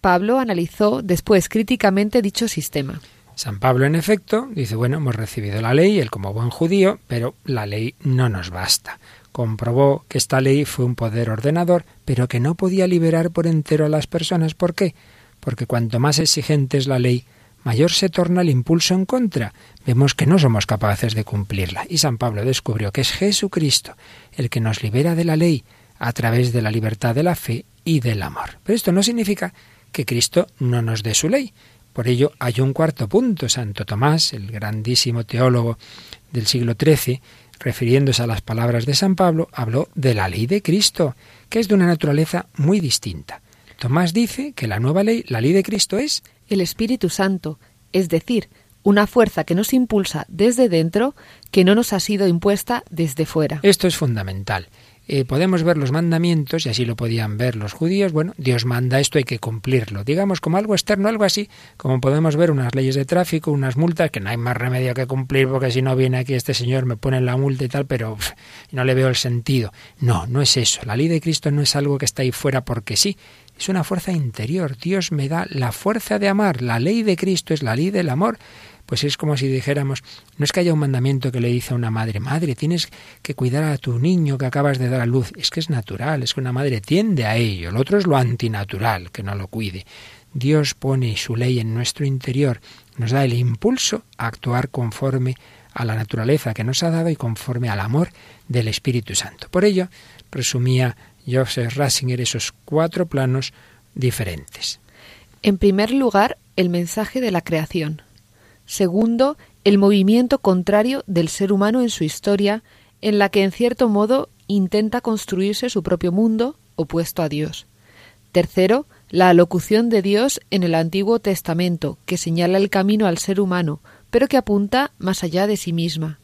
Pablo analizó después críticamente dicho sistema. San Pablo, en efecto, dice, bueno, hemos recibido la ley, él como buen judío, pero la ley no nos basta. Comprobó que esta ley fue un poder ordenador, pero que no podía liberar por entero a las personas. ¿Por qué? Porque cuanto más exigente es la ley, mayor se torna el impulso en contra. Vemos que no somos capaces de cumplirla. Y San Pablo descubrió que es Jesucristo el que nos libera de la ley a través de la libertad de la fe y del amor. Pero esto no significa que Cristo no nos dé su ley. Por ello hay un cuarto punto. Santo Tomás, el grandísimo teólogo del siglo XIII, refiriéndose a las palabras de San Pablo, habló de la ley de Cristo, que es de una naturaleza muy distinta. Tomás dice que la nueva ley, la ley de Cristo, es el Espíritu Santo, es decir, una fuerza que nos impulsa desde dentro que no nos ha sido impuesta desde fuera. Esto es fundamental. Eh, podemos ver los mandamientos, y así lo podían ver los judíos, bueno, Dios manda esto, hay que cumplirlo, digamos como algo externo, algo así, como podemos ver unas leyes de tráfico, unas multas, que no hay más remedio que cumplir, porque si no viene aquí este señor, me pone la multa y tal, pero no le veo el sentido. No, no es eso, la ley de Cristo no es algo que está ahí fuera porque sí, es una fuerza interior, Dios me da la fuerza de amar, la ley de Cristo es la ley del amor, pues es como si dijéramos, no es que haya un mandamiento que le dice a una madre, madre, tienes que cuidar a tu niño que acabas de dar a luz, es que es natural, es que una madre tiende a ello, lo otro es lo antinatural, que no lo cuide. Dios pone su ley en nuestro interior, nos da el impulso a actuar conforme a la naturaleza que nos ha dado y conforme al amor del Espíritu Santo. Por ello, resumía Joseph Ratzinger esos cuatro planos diferentes. En primer lugar, el mensaje de la creación. Segundo, el movimiento contrario del ser humano en su historia, en la que en cierto modo intenta construirse su propio mundo opuesto a Dios. Tercero, la alocución de Dios en el Antiguo Testamento, que señala el camino al ser humano, pero que apunta más allá de sí misma.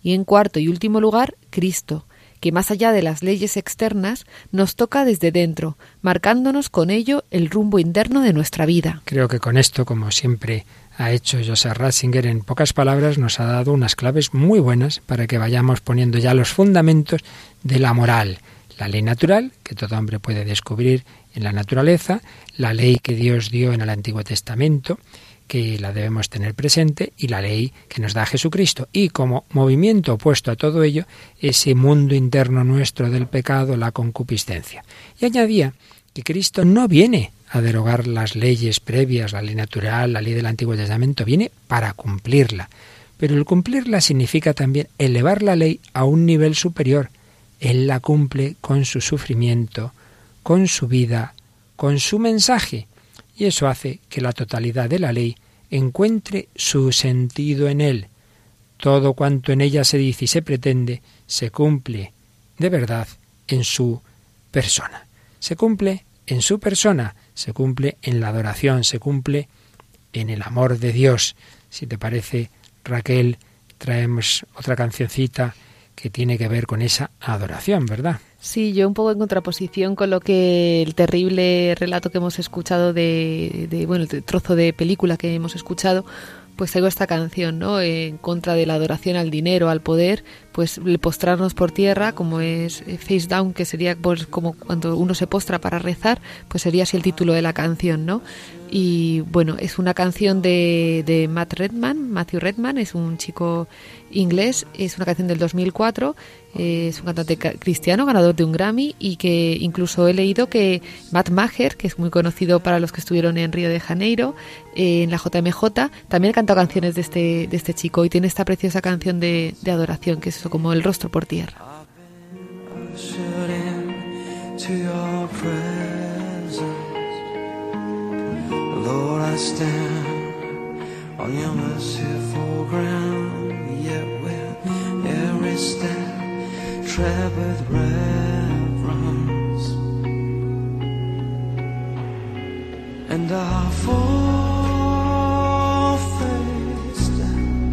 Y en cuarto y último lugar, Cristo, que más allá de las leyes externas nos toca desde dentro, marcándonos con ello el rumbo interno de nuestra vida. Creo que con esto, como siempre ha hecho Joseph Ratzinger en pocas palabras nos ha dado unas claves muy buenas para que vayamos poniendo ya los fundamentos de la moral. La ley natural, que todo hombre puede descubrir en la naturaleza, la ley que Dios dio en el Antiguo Testamento, que la debemos tener presente, y la ley que nos da Jesucristo. Y como movimiento opuesto a todo ello, ese mundo interno nuestro del pecado, la concupiscencia. Y añadía que Cristo no viene a derogar las leyes previas, la ley natural, la ley del Antiguo Testamento, viene para cumplirla. Pero el cumplirla significa también elevar la ley a un nivel superior. Él la cumple con su sufrimiento, con su vida, con su mensaje. Y eso hace que la totalidad de la ley encuentre su sentido en él. Todo cuanto en ella se dice y se pretende se cumple de verdad en su persona. Se cumple en su persona, se cumple en la adoración, se cumple en el amor de Dios. Si te parece, Raquel, traemos otra cancioncita que tiene que ver con esa adoración, ¿verdad? Sí, yo un poco en contraposición con lo que el terrible relato que hemos escuchado de, de bueno, el trozo de película que hemos escuchado, pues traigo esta canción, ¿no? En contra de la adoración al dinero, al poder, pues postrarnos por tierra, como es eh, face down, que sería pues como cuando uno se postra para rezar, pues sería así el título de la canción, ¿no? Y bueno, es una canción de, de Matt Redman, Matthew Redman, es un chico inglés, es una canción del 2004, eh, es un cantante cristiano, ganador de un Grammy y que incluso he leído que Matt Maher, que es muy conocido para los que estuvieron en Río de Janeiro, eh, en la JMJ, también ha cantado canciones de este, de este chico y tiene esta preciosa canción de, de adoración, que es como el rostro por tierra. Lord, I stand on your merciful ground, yet with every step tread with reverence, and I fall face down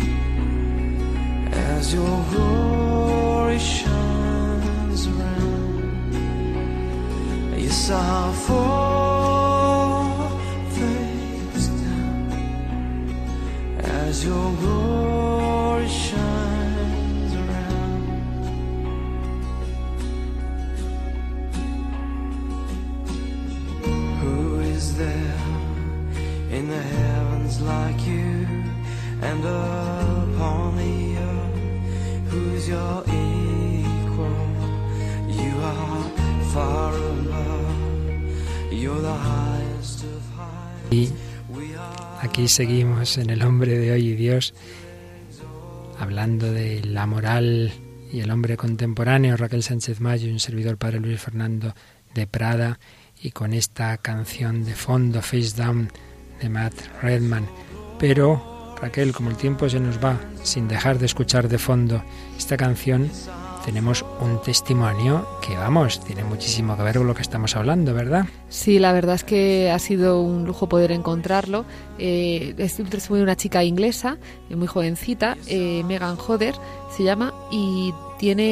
as your glory shines around. Yes, I fall seguimos en el hombre de hoy y Dios, hablando de la moral y el hombre contemporáneo, Raquel Sánchez Mayo un servidor padre Luis Fernando de Prada, y con esta canción de fondo, Face Down, de Matt Redman. Pero, Raquel, como el tiempo se nos va, sin dejar de escuchar de fondo esta canción, tenemos un testimonio que, vamos, tiene muchísimo que ver con lo que estamos hablando, ¿verdad? Sí, la verdad es que ha sido un lujo poder encontrarlo. Eh, es un testimonio de una chica inglesa, eh, muy jovencita, eh, Megan Hodder se llama, y tiene,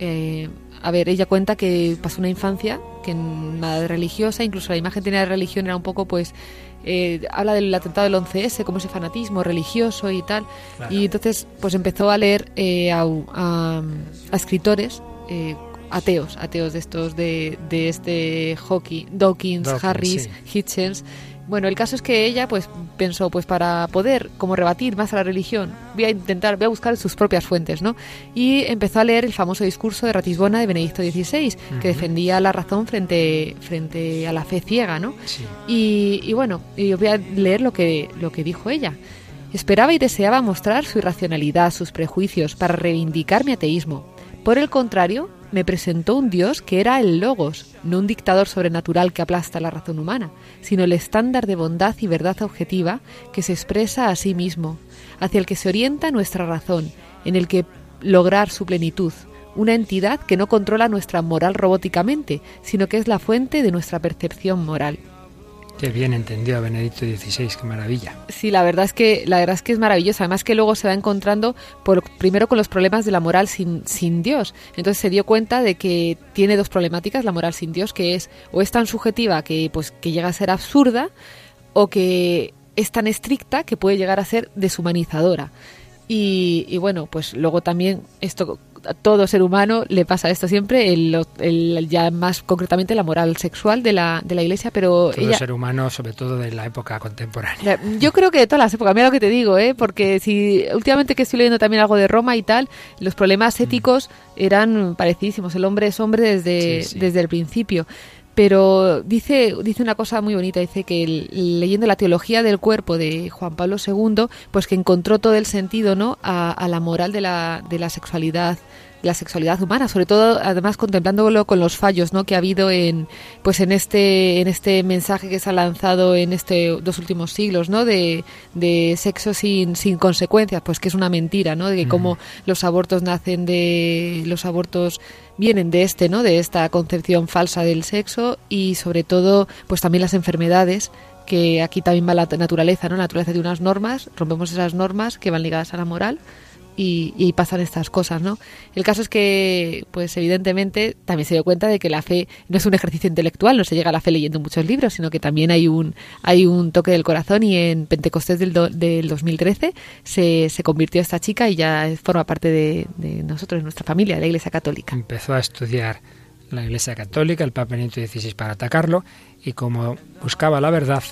eh, a ver, ella cuenta que pasó una infancia que nada de religiosa, incluso la imagen tenía de religión era un poco, pues, eh, habla del atentado del 11S, como ese fanatismo religioso y tal. Y entonces, pues empezó a leer eh, a, a- a escritores eh, ateos, ateos de estos de, de este Dawkins, Dawkins, Harris, Hitchens. Bueno, el caso es que ella pues pensó, pues para poder como rebatir más a la religión, voy a intentar, voy a buscar sus propias fuentes, ¿no? Y empezó a leer el famoso discurso de Ratisbona de Benedicto XVI, que defendía la razón frente, frente a la fe ciega, ¿no? Sí. Y, y bueno, y os voy a leer lo que, lo que dijo ella. Esperaba y deseaba mostrar su irracionalidad, sus prejuicios, para reivindicar mi ateísmo. Por el contrario, me presentó un Dios que era el Logos, no un dictador sobrenatural que aplasta la razón humana, sino el estándar de bondad y verdad objetiva que se expresa a sí mismo, hacia el que se orienta nuestra razón, en el que lograr su plenitud, una entidad que no controla nuestra moral robóticamente, sino que es la fuente de nuestra percepción moral. Qué bien entendió a Benedicto XVI, qué maravilla. Sí, la verdad es que la verdad es que es maravilloso. Además que luego se va encontrando por, primero con los problemas de la moral sin, Dios. Entonces se dio cuenta de que tiene dos problemáticas la moral sin Dios, que es o es tan subjetiva que pues que llega a ser absurda o que es tan estricta que puede llegar a ser deshumanizadora. Y bueno, pues luego también esto a todo ser humano le pasa esto siempre, el, el- ya más concretamente la moral sexual de la, de la Iglesia, pero Todo ella, ser humano, sobre todo de la época contemporánea. Yo creo que de todas las épocas, mira lo que te digo, ¿eh? porque si últimamente que estoy leyendo también algo de Roma y tal, los problemas éticos eran parecidísimos. El hombre es hombre desde, Sí, sí. desde el principio. Pero dice, dice una cosa muy bonita, dice que el- leyendo la teología del cuerpo de Juan Pablo II, pues que encontró todo el sentido ¿no? a, a la moral de la, de la sexualidad la sexualidad humana, sobre todo además contemplándolo con los fallos ¿no? que ha habido en pues en este en este mensaje que se ha lanzado en este dos últimos siglos ¿no? de, de sexo sin, sin consecuencias, pues que es una mentira, ¿no? de que cómo los abortos nacen de los abortos vienen de este, ¿no? de esta concepción falsa del sexo y sobre todo pues también las enfermedades que aquí también va la naturaleza, ¿no? La naturaleza de unas normas, rompemos esas normas que van ligadas a la moral y, pasan estas cosas, ¿no? El caso es que, pues evidentemente, también se dio cuenta de que la fe no es un ejercicio intelectual, no se llega a la fe leyendo muchos libros, sino que también hay un hay un toque del corazón y en Pentecostés del, del 2013 se, se convirtió esta chica y ya forma parte de, de nosotros, de nuestra familia, de la Iglesia Católica. Empezó a estudiar la Iglesia Católica, el Papa Benito XVI para atacarlo, y como buscaba la verdad,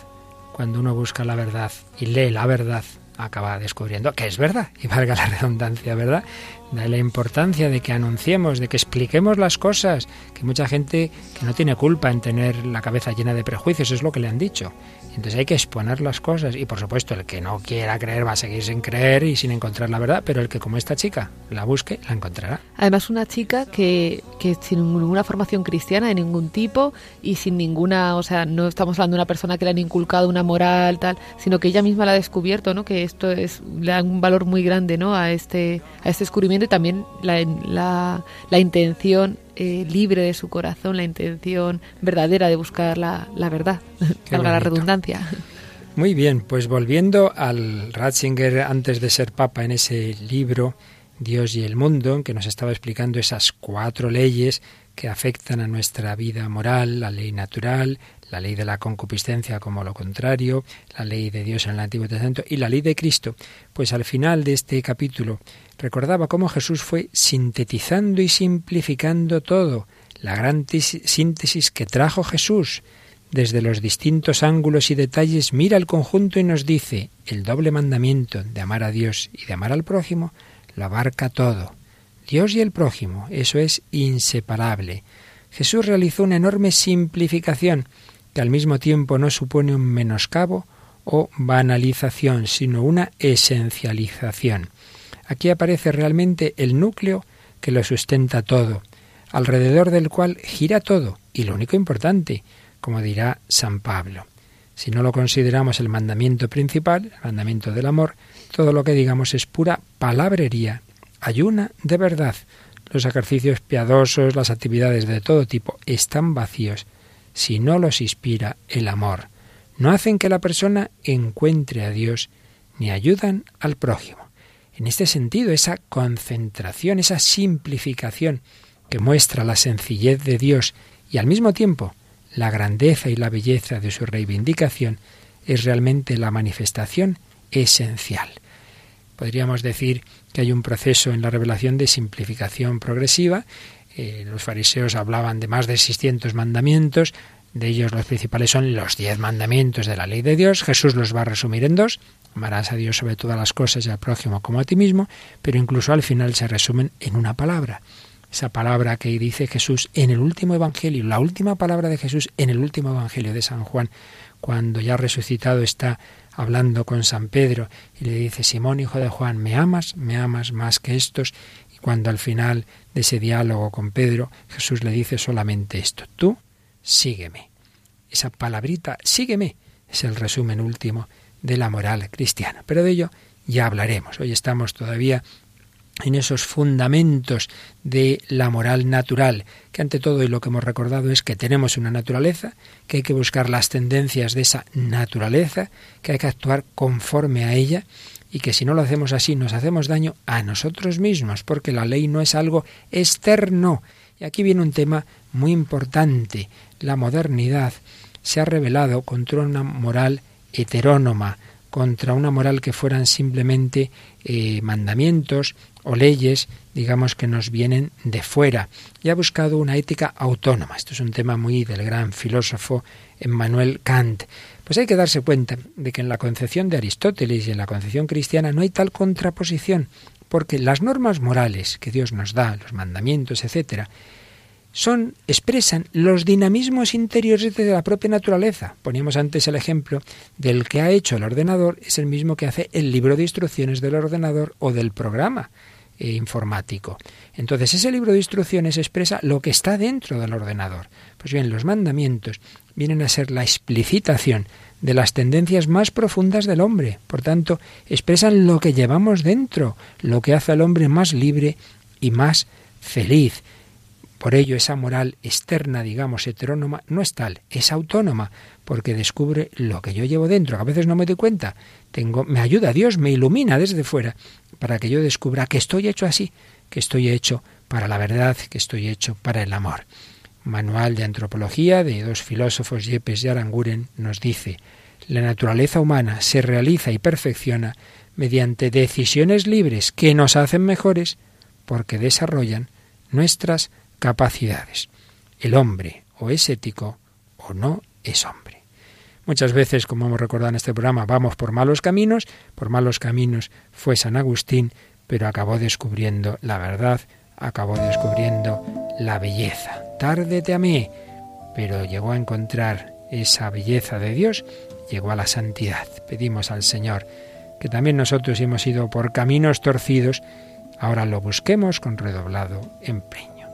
cuando uno busca la verdad y lee la verdad, acaba descubriendo que es verdad, y valga la redundancia, ¿verdad? De la importancia de que anunciemos, de que expliquemos las cosas, que mucha gente que no tiene culpa en tener la cabeza llena de prejuicios, es lo que le han dicho. Entonces hay que exponer las cosas y por supuesto el que no quiera creer va a seguir sin creer y sin encontrar la verdad, pero el que como esta chica la busque, la encontrará. Además, una chica que, que sin ninguna formación cristiana de ningún tipo y sin ninguna, o sea, no estamos hablando de una persona que le han inculcado una moral, tal, sino que ella misma la ha descubierto, ¿no? Que esto es, le da un valor muy grande, ¿no? A este, a este descubrimiento y también la, la, la intención eh, libre de su corazón, la intención verdadera de buscar la, la verdad, Qué valga la redundancia. Muy bien, pues volviendo al Ratzinger antes de ser papa en ese libro Dios y el mundo, en que nos estaba explicando esas cuatro leyes que afectan a nuestra vida moral, la ley natural, la ley de la concupiscencia como lo contrario, la ley de Dios en el Antiguo Testamento y la ley de Cristo, pues al final de este capítulo recordaba cómo Jesús fue sintetizando y simplificando todo, la gran síntesis que trajo Jesús, desde los distintos ángulos y detalles mira el conjunto y nos dice, el doble mandamiento de amar a Dios y de amar al prójimo lo abarca todo. Dios y el prójimo, eso es inseparable. Jesús realizó una enorme simplificación que al mismo tiempo no supone un menoscabo o banalización, sino una esencialización. Aquí aparece realmente el núcleo que lo sustenta todo, alrededor del cual gira todo, y lo único importante, como dirá San Pablo. Si no lo consideramos el mandamiento principal, el mandamiento del amor, todo lo que digamos es pura palabrería, ayuna de verdad. Los ejercicios piadosos, las actividades de todo tipo están vacíos si no los inspira el amor. No hacen que la persona encuentre a Dios ni ayudan al prójimo. En este sentido, esa concentración, esa simplificación que muestra la sencillez de Dios y al mismo tiempo la grandeza y la belleza de su reivindicación es realmente la manifestación esencial. Podríamos decir que hay un proceso en la revelación de simplificación progresiva. Eh, los fariseos hablaban de más de 600 mandamientos, de ellos los principales son los diez mandamientos de la ley de Dios. Jesús los va a resumir en dos. Amarás a Dios sobre todas las cosas y al prójimo como a ti mismo, pero incluso al final se resumen en una palabra. Esa palabra que dice Jesús en el último Evangelio, la última palabra de Jesús en el último Evangelio de San Juan, cuando ya resucitado está hablando con San Pedro y le dice, Simón, hijo de Juan, ¿me amas? ¿Me amas más que estos? Cuando al final de ese diálogo con Pedro, Jesús le dice solamente esto, tú sígueme. Esa palabrita, sígueme, es el resumen último de la moral cristiana. Pero de ello ya hablaremos. Hoy estamos todavía en esos fundamentos de la moral natural, que ante todo y lo que hemos recordado es que tenemos una naturaleza, que hay que buscar las tendencias de esa naturaleza, que hay que actuar conforme a ella y que si no lo hacemos así nos hacemos daño a nosotros mismos, porque la ley no es algo externo. Y aquí viene un tema muy importante. La modernidad se ha revelado contra una moral heterónoma, contra una moral que fueran simplemente eh, mandamientos o leyes, digamos, que nos vienen de fuera. Y ha buscado una ética autónoma. Esto es un tema muy del gran filósofo Emmanuel Kant. Pues hay que darse cuenta de que en la concepción de Aristóteles y en la concepción cristiana no hay tal contraposición, porque las normas morales que Dios nos da, los mandamientos, etcétera, son expresan los dinamismos interiores de la propia naturaleza. Poníamos antes el ejemplo del que ha hecho el ordenador es el mismo que hace el libro de instrucciones del ordenador o del programa eh, informático. Entonces ese libro de instrucciones expresa lo que está dentro del ordenador. Pues bien, los mandamientos vienen a ser la explicitación de las tendencias más profundas del hombre. Por tanto, expresan lo que llevamos dentro, lo que hace al hombre más libre y más feliz. Por ello, esa moral externa, digamos, heterónoma, no es tal, es autónoma, porque descubre lo que yo llevo dentro, a veces no me doy cuenta. Tengo, me ayuda Dios, me ilumina desde fuera, para que yo descubra que estoy hecho así, que estoy hecho para la verdad, que estoy hecho para el amor. Manual de Antropología de dos filósofos, Yepes y Aranguren, nos dice, la naturaleza humana se realiza y perfecciona mediante decisiones libres que nos hacen mejores porque desarrollan nuestras capacidades. El hombre o es ético o no es hombre. Muchas veces, como hemos recordado en este programa, vamos por malos caminos, por malos caminos fue San Agustín, pero acabó descubriendo la verdad, acabó descubriendo la belleza. Tarde te amé, pero llegó a encontrar esa belleza de Dios, llegó a la santidad. Pedimos al Señor que también nosotros hemos ido por caminos torcidos, ahora lo busquemos con redoblado empeño.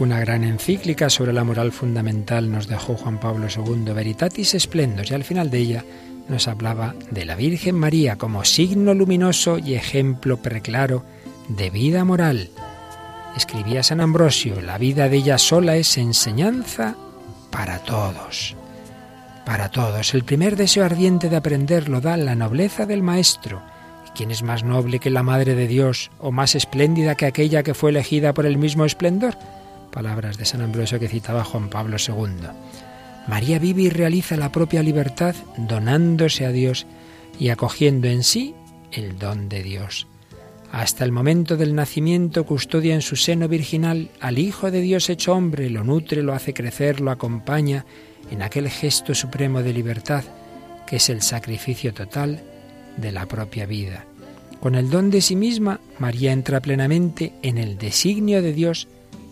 Una gran encíclica sobre la moral fundamental nos dejó Juan Pablo II, Veritatis Splendos, y al final de ella nos hablaba de la Virgen María como signo luminoso y ejemplo preclaro de vida moral. Escribía San Ambrosio, la vida de ella sola es enseñanza para todos. Para todos. El primer deseo ardiente de aprender lo da la nobleza del Maestro. ¿Quién es más noble que la Madre de Dios o más espléndida que aquella que fue elegida por el mismo esplendor? Palabras de San Ambrosio que citaba Juan Pablo II. María vive y realiza la propia libertad donándose a Dios y acogiendo en sí el don de Dios. Hasta el momento del nacimiento custodia en su seno virginal al Hijo de Dios hecho hombre, lo nutre, lo hace crecer, lo acompaña en aquel gesto supremo de libertad que es el sacrificio total de la propia vida. Con el don de sí misma, María entra plenamente en el designio de Dios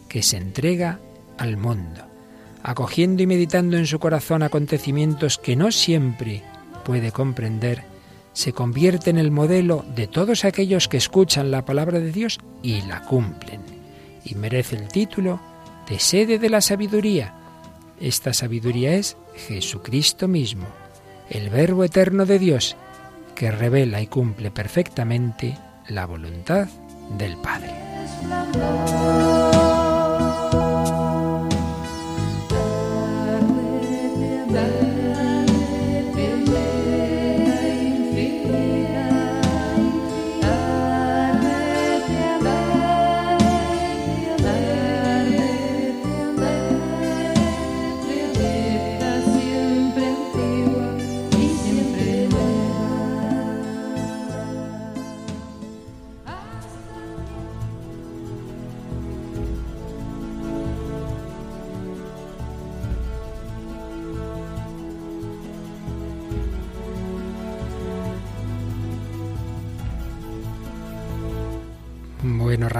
que se entrega al mundo, acogiendo y meditando en su corazón acontecimientos que no siempre puede comprender, se convierte en el modelo de todos aquellos que escuchan la palabra de Dios y la cumplen, y merece el título de sede de la sabiduría. Esta sabiduría es Jesucristo mismo, el Verbo eterno de Dios, que revela y cumple perfectamente la voluntad del Padre.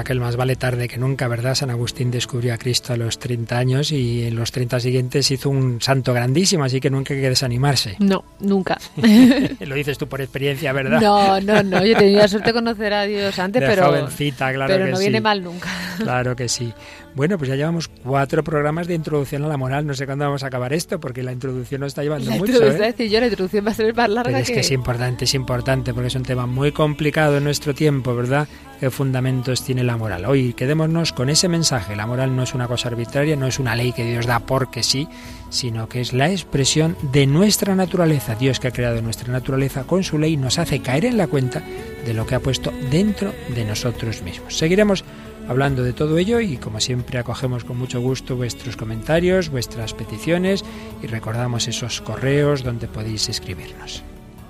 Raquel, más vale tarde que nunca, ¿verdad? San Agustín descubrió a Cristo a los 30 años y en los 30 siguientes hizo un santo grandísimo, así que nunca hay que desanimarse. No, nunca. Lo dices tú por experiencia, ¿verdad? No, no, no. Yo tenía suerte de conocer a Dios antes, De pero, jovencita, claro pero que no viene mal nunca. Claro que sí. Bueno, pues ya llevamos cuatro programas de introducción a la moral. No sé cuándo vamos a acabar esto, porque la introducción nos está llevando La mucho. ¿eh? decir, yo la introducción va a ser más larga Pero es que... es importante, es importante, porque es un tema muy complicado en nuestro tiempo, ¿verdad? ¿Qué fundamentos tiene la moral? Hoy quedémonos con ese mensaje. La moral no es una cosa arbitraria, no es una ley que Dios da porque sí, sino que es la expresión de nuestra naturaleza. Dios que ha creado nuestra naturaleza con su ley nos hace caer en la cuenta de lo que ha puesto dentro de nosotros mismos. Seguiremos hablando de todo ello y como siempre acogemos con mucho gusto vuestros comentarios, vuestras peticiones y recordamos esos correos donde podéis escribirnos.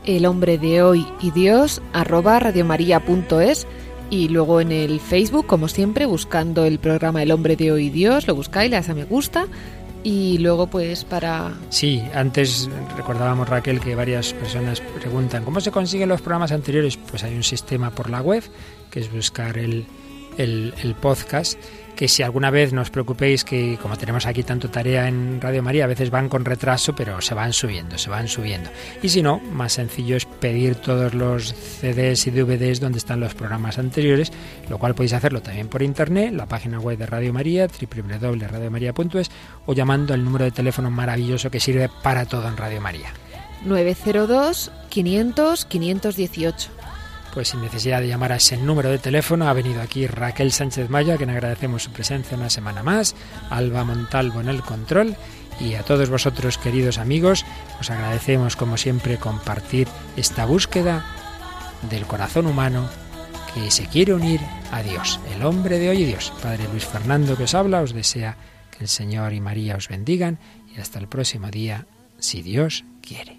El hombre de hoy y Dios, arroba radiomaria.es y luego en el Facebook, como siempre, buscando el programa El hombre de hoy y Dios, lo buscáis, le das a me gusta y luego pues para... Sí, antes recordábamos Raquel que varias personas preguntan ¿cómo se consiguen los programas anteriores? Pues hay un sistema por la web que es buscar el, el, el podcast que si alguna vez no os preocupéis que como tenemos aquí tanto tarea en Radio María, a veces van con retraso, pero se van subiendo, se van subiendo. Y si no, más sencillo es pedir todos los CDs y DVDs donde están los programas anteriores, lo cual podéis hacerlo también por internet, la página web de Radio María, www.radiomaria.es o llamando al número de teléfono maravilloso que sirve para todo en Radio María. 902 500 518. Pues sin necesidad de llamar a ese número de teléfono, ha venido aquí Raquel Sánchez Maya, a quien agradecemos su presencia una semana más, Alba Montalvo en el control y a todos vosotros, queridos amigos, os agradecemos como siempre compartir esta búsqueda del corazón humano que se quiere unir a Dios, el hombre de hoy Dios. Padre Luis Fernando que os habla, os desea que el Señor y María os bendigan y hasta el próximo día, si Dios quiere.